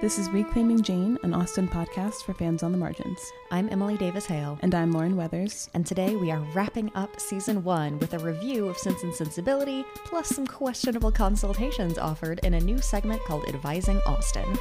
This is Reclaiming Jane, an Austen podcast for fans on the margins. I'm Emily Davis Hale. And I'm Lauren Weathers. And today we are wrapping up season one with a review of Sense and Sensibility, plus some questionable consultations offered in a new segment called Advising Austen.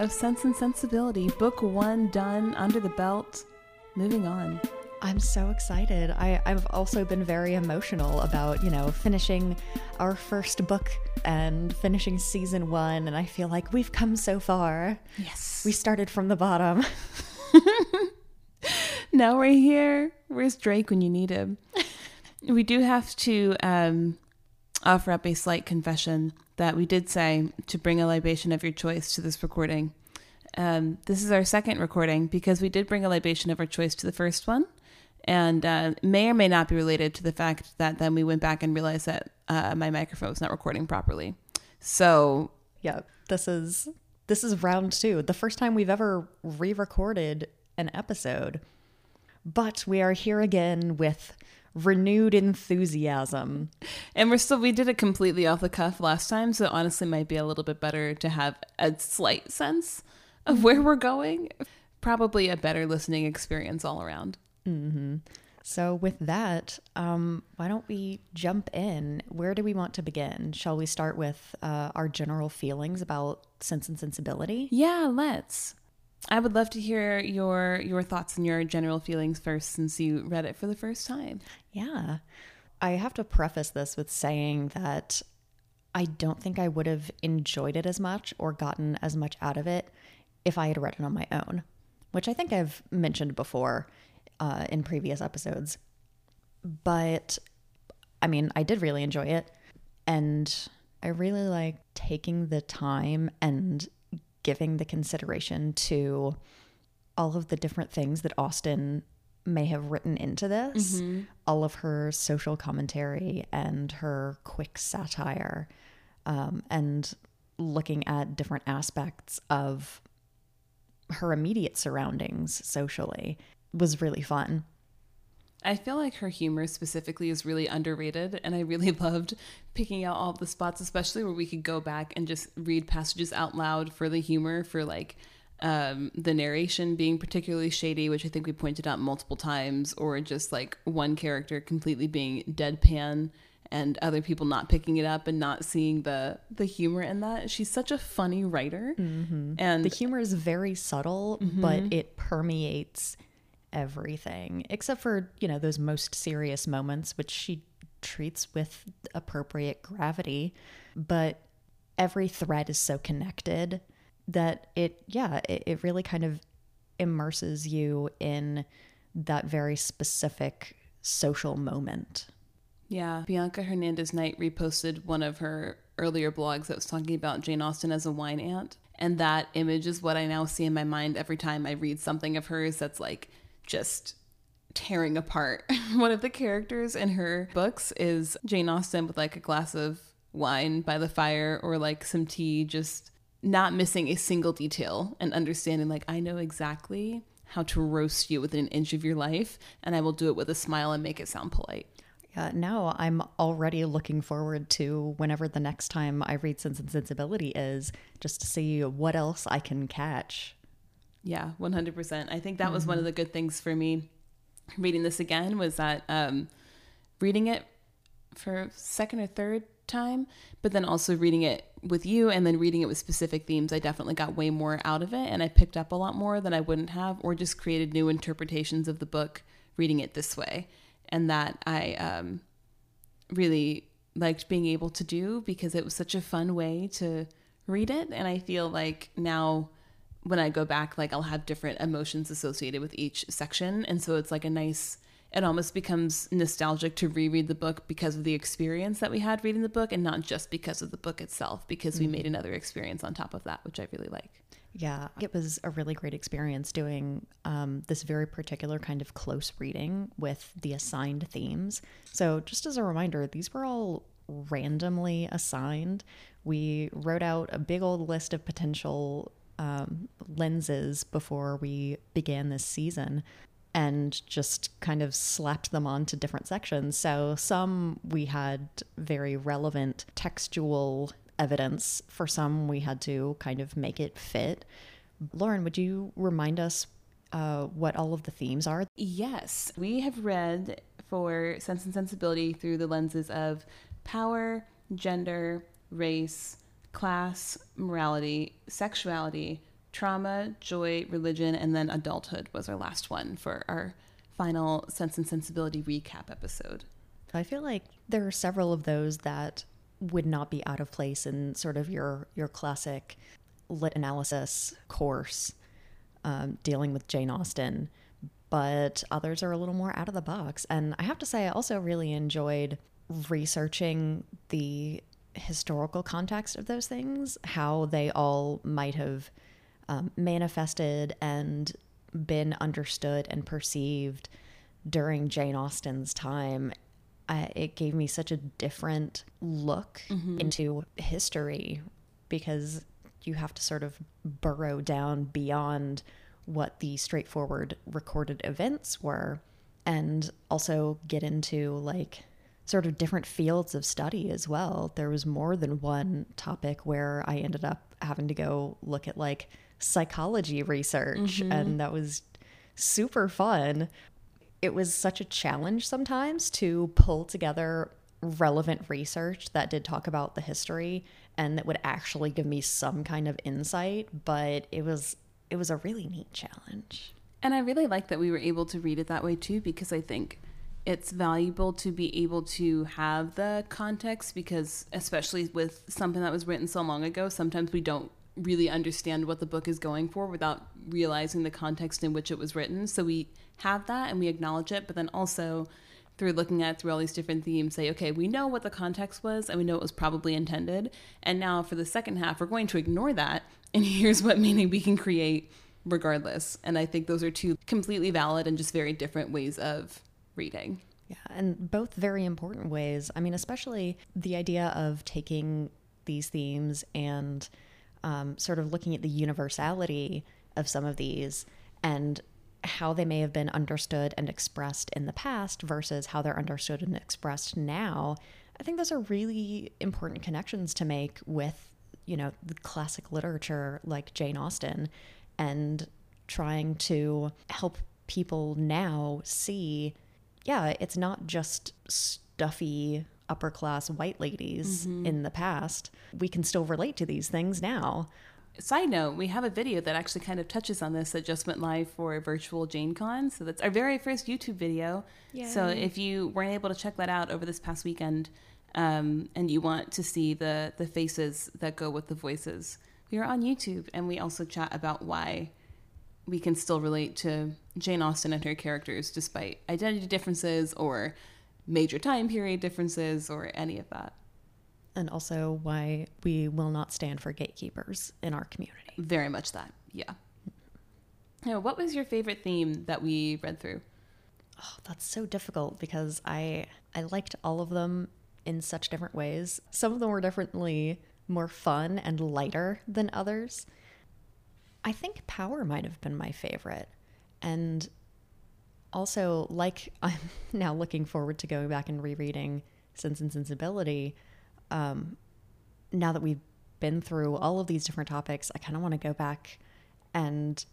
Of Sense and Sensibility. Book one done, under the belt. Moving on. I'm so excited. I, I've also been very emotional about, you know, finishing our first book and finishing season one. And I feel like we've come so far. Yes. We started from the bottom. now we're here. Where's Drake when you need him? we do have to um, offer up a slight confession that we did say to bring a libation of your choice to this recording. Um, this is our second recording because we did bring a libation of our choice to the first one, and uh, may or may not be related to the fact that then we went back and realized that uh, my microphone was not recording properly. So, yeah, this is this is round two, the first time we've ever re-recorded an episode, but we are here again with renewed enthusiasm. And we're still we did it completely off the cuff last time, so it honestly might be a little bit better to have a slight sense of where we're going. Probably a better listening experience all around. Mm-hmm. So with that, um, why don't we jump in? Where do we want to begin? Shall we start with uh, our general feelings about Sense and Sensibility? Yeah, let's. I would love to hear your your thoughts and your general feelings first since you read it for the first time. Yeah. I have to preface this with saying that I don't think I would have enjoyed it as much or gotten as much out of it if I had read it on my own, which I think I've mentioned before uh, in previous episodes. But I mean, I did really enjoy it. And I really like taking the time and giving the consideration to all of the different things that Austen may have written into this, mm-hmm. all of her social commentary and her quick satire, um, and looking at different aspects of her immediate surroundings socially was really fun. I feel like her humor specifically is really underrated, and I really loved picking out all the spots, especially where we could go back and just read passages out loud for the humor, for like um, the narration being particularly shady, which I think we pointed out multiple times, or just like one character completely being deadpan and other people not picking it up and not seeing the the humor in that. She's such a funny writer, mm-hmm. and the humor is very subtle, mm-hmm. but it permeates everything except for, you know, those most serious moments, which she treats with appropriate gravity. But every thread is so connected that it, yeah, it, it really kind of immerses you in that very specific social moment. Yeah. Bianca Hernandez Knight reposted one of her earlier blogs that was talking about Jane Austen as a wine aunt. And that image is what I now see in my mind every time I read something of hers that's like just tearing apart. One of the characters in her books is Jane Austen with like a glass of wine by the fire or like some tea, just not missing a single detail and understanding like I know exactly how to roast you within an inch of your life and I will do it with a smile and make it sound polite. Yeah, now I'm already looking forward to whenever the next time I read Sense and Sensibility is, just to see what else I can catch. Yeah, 100%. I think that mm-hmm. was one of mm-hmm. the good things for me reading this again was that um, reading it for second or third time, but then also reading it with you and then reading it with specific themes, I definitely got way more out of it and I picked up a lot more than I wouldn't have or just created new interpretations of the book reading it this way. And that I um, really liked being able to do because it was such a fun way to read it. And I feel like now when I go back, like I'll have different emotions associated with each section. And so it's like a nice, it almost becomes nostalgic to reread the book because of the experience that we had reading the book and not just because of the book itself, because mm-hmm. we made another experience on top of that, which I really like. Yeah, it was a really great experience doing um, this very particular kind of close reading with the assigned themes. So, just as a reminder, these were all randomly assigned. We wrote out a big old list of potential um, lenses before we began this season and just kind of slapped them onto different sections. So some we had very relevant textual evidence, for some we had to kind of make it fit. Lauren, would you remind us uh, what all of the themes are? Yes, we have read for Sense and Sensibility through the lenses of power, gender, race, class, morality, sexuality, trauma, joy, religion, and then adulthood was our last one for our final Sense and Sensibility recap episode. I feel like there are several of those that would not be out of place in sort of your your classic lit analysis course um, dealing with Jane Austen, but others are a little more out of the box. And I have to say, I also really enjoyed researching the historical context of those things, how they all might have um, manifested and been understood and perceived during Jane Austen's time. I, it gave me such a different look mm-hmm. into history because you have to sort of burrow down beyond what the straightforward recorded events were and also get into like sort of different fields of study as well. There was more than one topic where I ended up having to go look at like psychology research, mm-hmm. and that was super fun. It was such a challenge sometimes to pull together relevant research that did talk about the history and that would actually give me some kind of insight, but it was it was a really neat challenge. And I really like that we were able to read it that way too because I think it's valuable to be able to have the context because especially with something that was written so long ago sometimes we don't really understand what the book is going for without realizing the context in which it was written. So we have that and we acknowledge it but then also through looking at through all these different themes say okay we know what the context was and we know it was probably intended. And now for the second half we're going to ignore that and here's what meaning we can create regardless. And i think those are two completely valid and just very different ways of reading. Yeah, and both very important ways. I mean, especially the idea of taking these themes and um, sort of looking at the universality of some of these and how they may have been understood and expressed in the past versus how they're understood and expressed now. I think those are really important connections to make with, you know, the classic literature like Jane Austen and trying to help people now see yeah, it's not just stuffy upper class white ladies mm-hmm. in the past. We can still relate to these things now. Side note, we have a video that actually kind of touches on this that just went live for virtual JaneCon. So that's our very first YouTube video. Yay. So if you weren't able to check that out over this past weekend, um, and you want to see the the faces that go with the voices, we are on YouTube, and we also chat about why we can still relate to Jane Austen and her characters despite identity differences or major time period differences or any of that. And also why we will not stand for gatekeepers in our community. Very much that, yeah. Now, what was your favorite theme that we read through? Oh, that's so difficult because I I liked all of them in such different ways. Some of them were definitely more fun and lighter than others. I think Power might have been my favorite. And also, like I'm now looking forward to going back and rereading Sense and Sensibility. Um, now that we've been through all of these different topics, I kind of want to go back and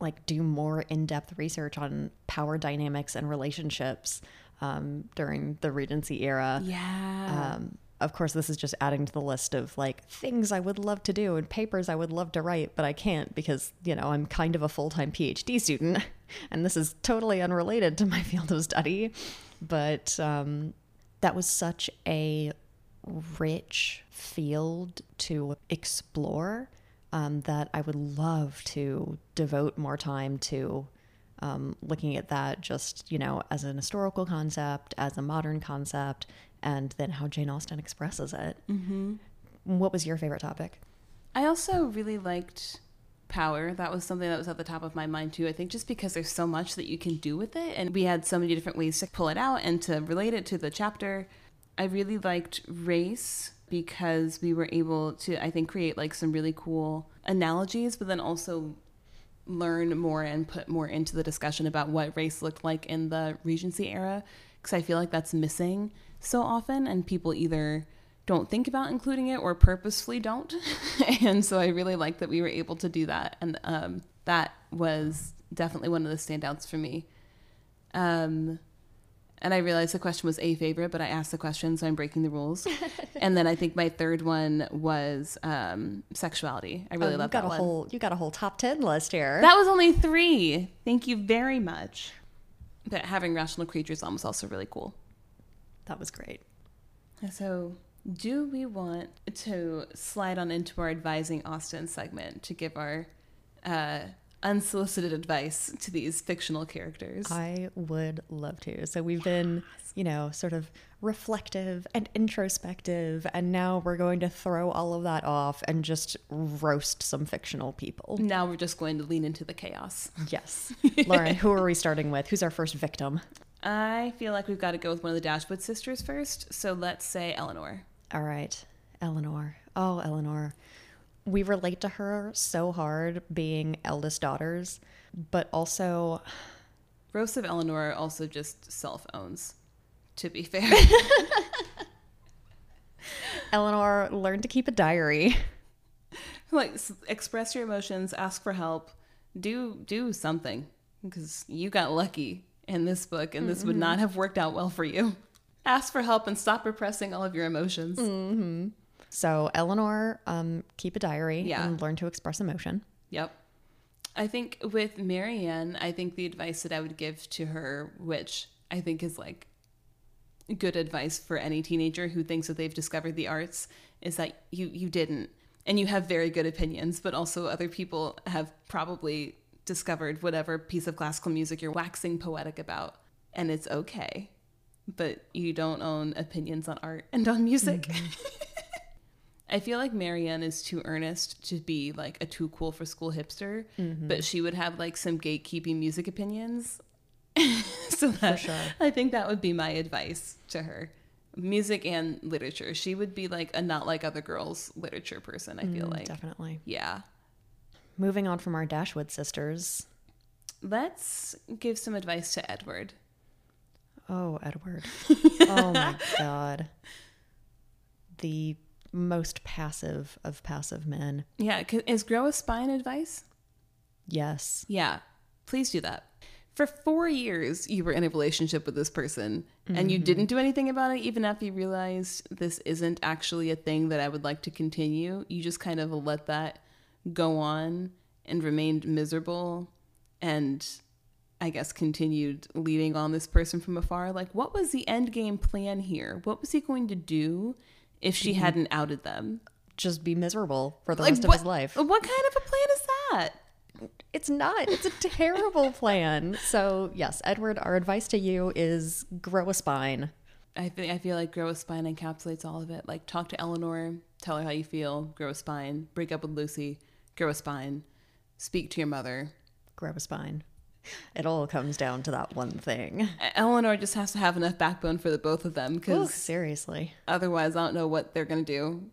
like do more in-depth research on power dynamics and relationships um, during the Regency era. Yeah. Um, of course, this is just adding to the list of like things I would love to do and papers I would love to write, but I can't because, you know, I'm kind of a full time PhD student and this is totally unrelated to my field of study. But um, that was such a rich field to explore um, that I would love to devote more time to um, looking at that just, you know, as an historical concept, as a modern concept, and then how Jane Austen expresses it. Mm-hmm. What was your favorite topic? I also really liked power. That was something that was at the top of my mind too. I think just because there's so much that you can do with it, and we had so many different ways to pull it out and to relate it to the chapter. I really liked race because we were able to, I think, create like some really cool analogies, but then also learn more and put more into the discussion about what race looked like in the Regency era. Because I feel like that's missing so often, and people either don't think about including it or purposefully don't. and so I really like that we were able to do that. And um, that was definitely one of the standouts for me. Um, and I realized the question was a favorite, but I asked the question, so I'm breaking the rules. and then I think my third one was um, sexuality. I really Oh, love that a one. whole you got a whole top ten list here. That was only three. Thank you very much. But having rational creatures on was also really cool. That was great. So, do we want to slide on into our advising Austen segment to give our uh, unsolicited advice to these fictional characters? I would love to. So we've been, you know, sort of reflective and introspective, and now we're going to throw all of that off and just roast some fictional people. now we're just going to lean into the chaos. Yes. Lauren, who are we starting with? Who's our first victim? I feel like we've got to go with one of the Dashwood sisters first. So let's say Elinor. All right, Elinor. Oh, Elinor. We relate to her so hard being eldest daughters, but also Rose of Elinor also just self owns, to be fair. Elinor learned to keep a diary. like s- express your emotions, ask for help, do do something because you got lucky in this book and this would not have worked out well for you. Ask for help and stop repressing all of your emotions. So, Elinor, um, keep a diary Yeah. and learn to express emotion. Yep. I think with Marianne, I think the advice that I would give to her, which I think is like good advice for any teenager who thinks that they've discovered the arts, is that you you didn't, and you have very good opinions, but also other people have probably discovered whatever piece of classical music you're waxing poetic about, and it's okay, but you don't own opinions on art and on music. Mm-hmm. I feel like Marianne is too earnest to be like a too cool for school hipster, mm-hmm. but she would have like some gatekeeping music opinions. so that, sure. I think that would be my advice to her. Music and literature. She would be like a not like other girls literature person, I feel mm, like. Definitely. Yeah. Moving on from our Dashwood sisters. Let's give some advice to Edward. Oh, Edward. oh my God. The most passive of passive men. Yeah. is grow a spine advice? Yes. Yeah, please do that. For four years, you were in a relationship with this person and you mm-hmm. didn't do anything about it, even after you realized this isn't actually a thing that I would like to continue. You just kind of let that go on and remained miserable and I guess continued leading on this person from afar. Like, what was the end game plan here? What was he going to do if she mm-hmm. hadn't outed them? Just be miserable for the Like, rest of his life. What kind of a plan is that? It's not. It's a terrible plan. So, yes, Edward, our advice to you is grow a spine. I think I feel like grow a spine encapsulates all of it. Like talk to Elinor, tell her how you feel, grow a spine, break up with Lucy, grow a spine, speak to your mother. Grow a spine. It all comes down to that one thing. Elinor just has to have enough backbone for the both of them because seriously. otherwise I don't know what they're gonna do.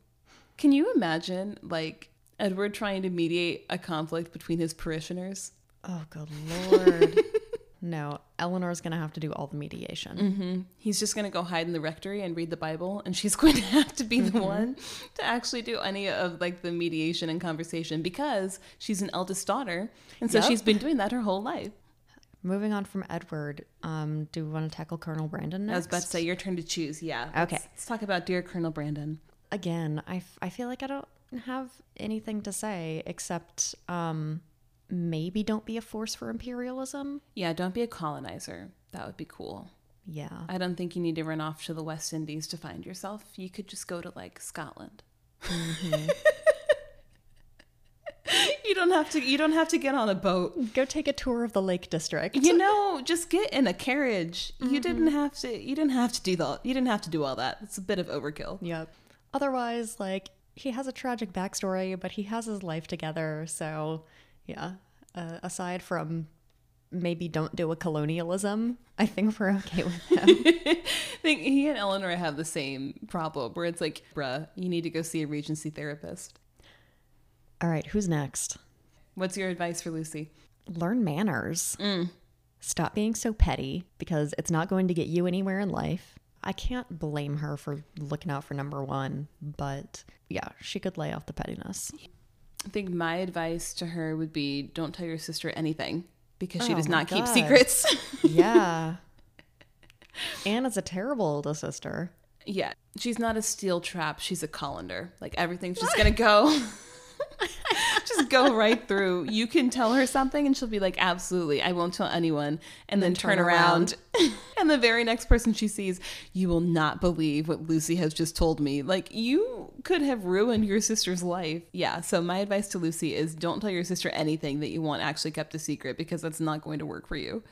Can you imagine like Edward trying to mediate a conflict between his parishioners? Oh, good lord. no, Elinor's going to have to do all the mediation. He's just going to go hide in the rectory and read the Bible, and she's going to have to be the one to actually do any of like the mediation and conversation because she's an eldest daughter, and so Yep. she's been doing that her whole life. Moving on from Edward, um, do we want to tackle Colonel Brandon next? I was about to say your turn to choose. Yeah. Okay. Let's, let's talk about dear Colonel Brandon. Again, I, f- I feel like I don't have anything to say except um, maybe don't be a force for imperialism. Yeah, don't be a colonizer. That would be cool. Yeah. I don't think you need to run off to the West Indies to find yourself. You could just go to like Scotland. Mm-hmm. you don't have to. You don't have to get on a boat. Go take a tour of the Lake District. You know, just get in a carriage. You mm-hmm. didn't have to. You didn't have to do that. You didn't have to do all that. It's a bit of overkill. Yep. Otherwise, like, he has a tragic backstory, but he has his life together. So, yeah. Uh, aside from maybe don't do a colonialism, I think we're okay with him. I think he and Elinor have the same problem where it's like, bruh, you need to go see a Regency therapist. All right, who's next? What's your advice for Lucy? Learn manners. Mm. Stop being so petty because it's not going to get you anywhere in life. I can't blame her for looking out for number one, but yeah, she could lay off the pettiness. I think my advice to her would be don't tell your sister anything because she Oh does not keep secrets. Yeah. Anna's a terrible older sister. yeah. She's not a steel trap, she's a colander. Like everything's just gonna go just go right through. You can tell her something and she'll be like, Absolutely, I won't tell anyone. And then, turn, turn around. and the very next person she sees, you will not believe what Lucy has just told me. Like you could have ruined your sister's life. Yeah. So my advice to Lucy is don't tell your sister anything that you want actually kept a secret because that's not going to work for you.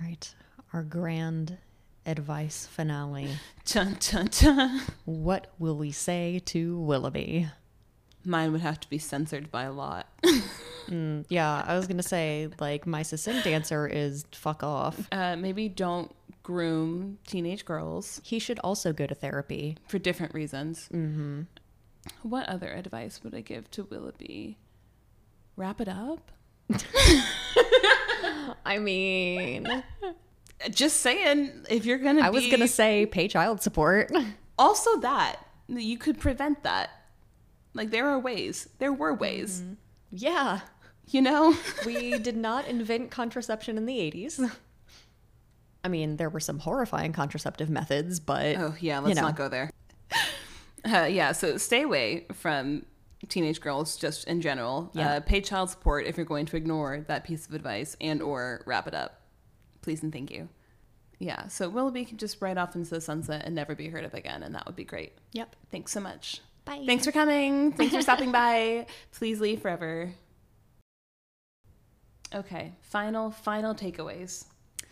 Right. Our grand advice finale. Dun, dun, dun. What will we say to Willoughby? Mine would have to be censored by a lot. Mm, yeah, I was going to say, like, my succinct answer is fuck off. Uh, maybe don't groom teenage girls He should also go to therapy. for different reasons. Mm-hmm. What other advice would I give to Willoughby? Wrap it up. I mean, Just saying, if you're gonna, I was be- to say pay child support. also that you could prevent that. Like there are ways. There were ways. yeah. You know. We did not invent contraception in the 80s. I mean, there were some horrifying contraceptive methods, but Oh yeah, let's know. not go there. Uh, yeah, so stay away from teenage girls just in general. Yeah. Uh, pay child support if you're going to ignore that piece of advice and or wrap it up. Please and thank you. Yeah, so Willoughby can just ride off into the sunset and never be heard of again, and that would be great. Yep. Thanks so much. Bye. Thanks for coming. Thanks for stopping by. Please leave forever. Okay, final, final takeaways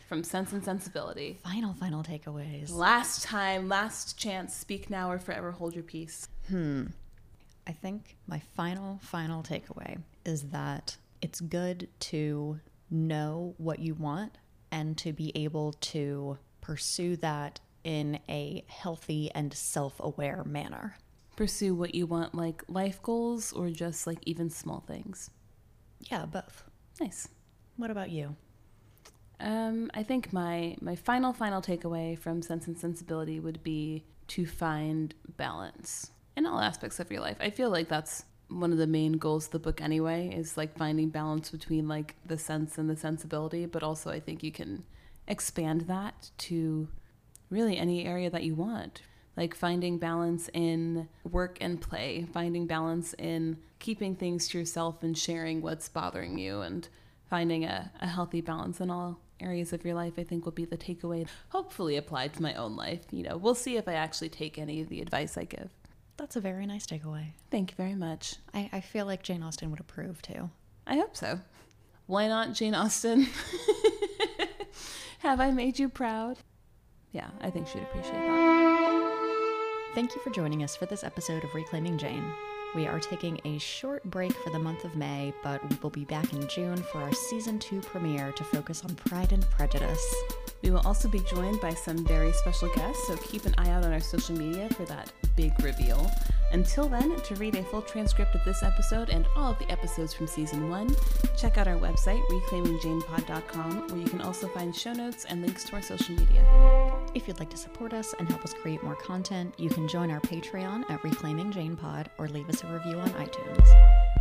from Sense and Sensibility. Final, final takeaways. Last time, last chance, speak now or forever hold your peace. Hmm. I think my final, final takeaway is that it's good to know what you want and to be able to pursue that in a healthy and self aware manner. Pursue what you want, like life goals or just like even small things. Yeah, both. Nice. What about you? Um, I think my my final final takeaway from Sense and Sensibility would be to find balance in all aspects of your life. I feel like that's one of the main goals of the book anyway is like finding balance between like the sense and the sensibility, but also I think you can expand that to really any area that you want. Like finding balance in work and play, finding balance in keeping things to yourself and sharing what's bothering you, and finding a, a healthy balance in all areas of your life, I think will be the takeaway. Hopefully applied to my own life. You know, we'll see if I actually take any of the advice I give. That's a very nice takeaway. Thank you very much. I, I feel like Jane Austen would approve too. I hope so. Why not, Jane Austen? Have I made you proud? Yeah, I think she'd appreciate that. Thank you for joining us for this episode of Reclaiming Jane. We are taking a short break for the month of May, but we will be back in June for our season two premiere to focus on Pride and Prejudice. We will also be joined by some very special guests, so keep an eye out on our social media for that big reveal. Until then, to read a full transcript of this episode and all of the episodes from season one, check out our website, reclaimingjanepod.com, where you can also find show notes and links to our social media. If you'd like to support us and help us create more content, you can join our Patreon at Reclaiming Jane Pod or leave us a review on iTunes.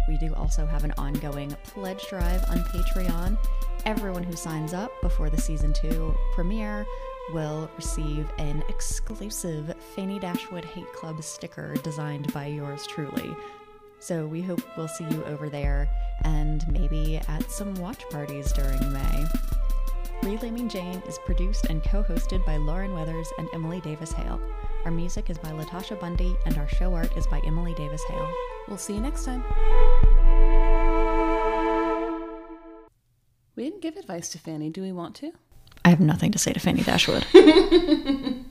We do also have an ongoing pledge drive on Patreon. Everyone who signs up before the season two premiere will receive an exclusive Fanny Dashwood Hate Club sticker designed by yours truly. So we hope we'll see you over there and maybe at some watch parties during May. Reclaiming Jane is produced and co hosted by Lauren Weathers and Emily Davis Hale. Our music is by Latasha Bundy, and our show art is by Emily Davis Hale. We'll see you next time. We didn't give advice to Fanny. Do we want to? I have nothing to say to Fanny Dashwood.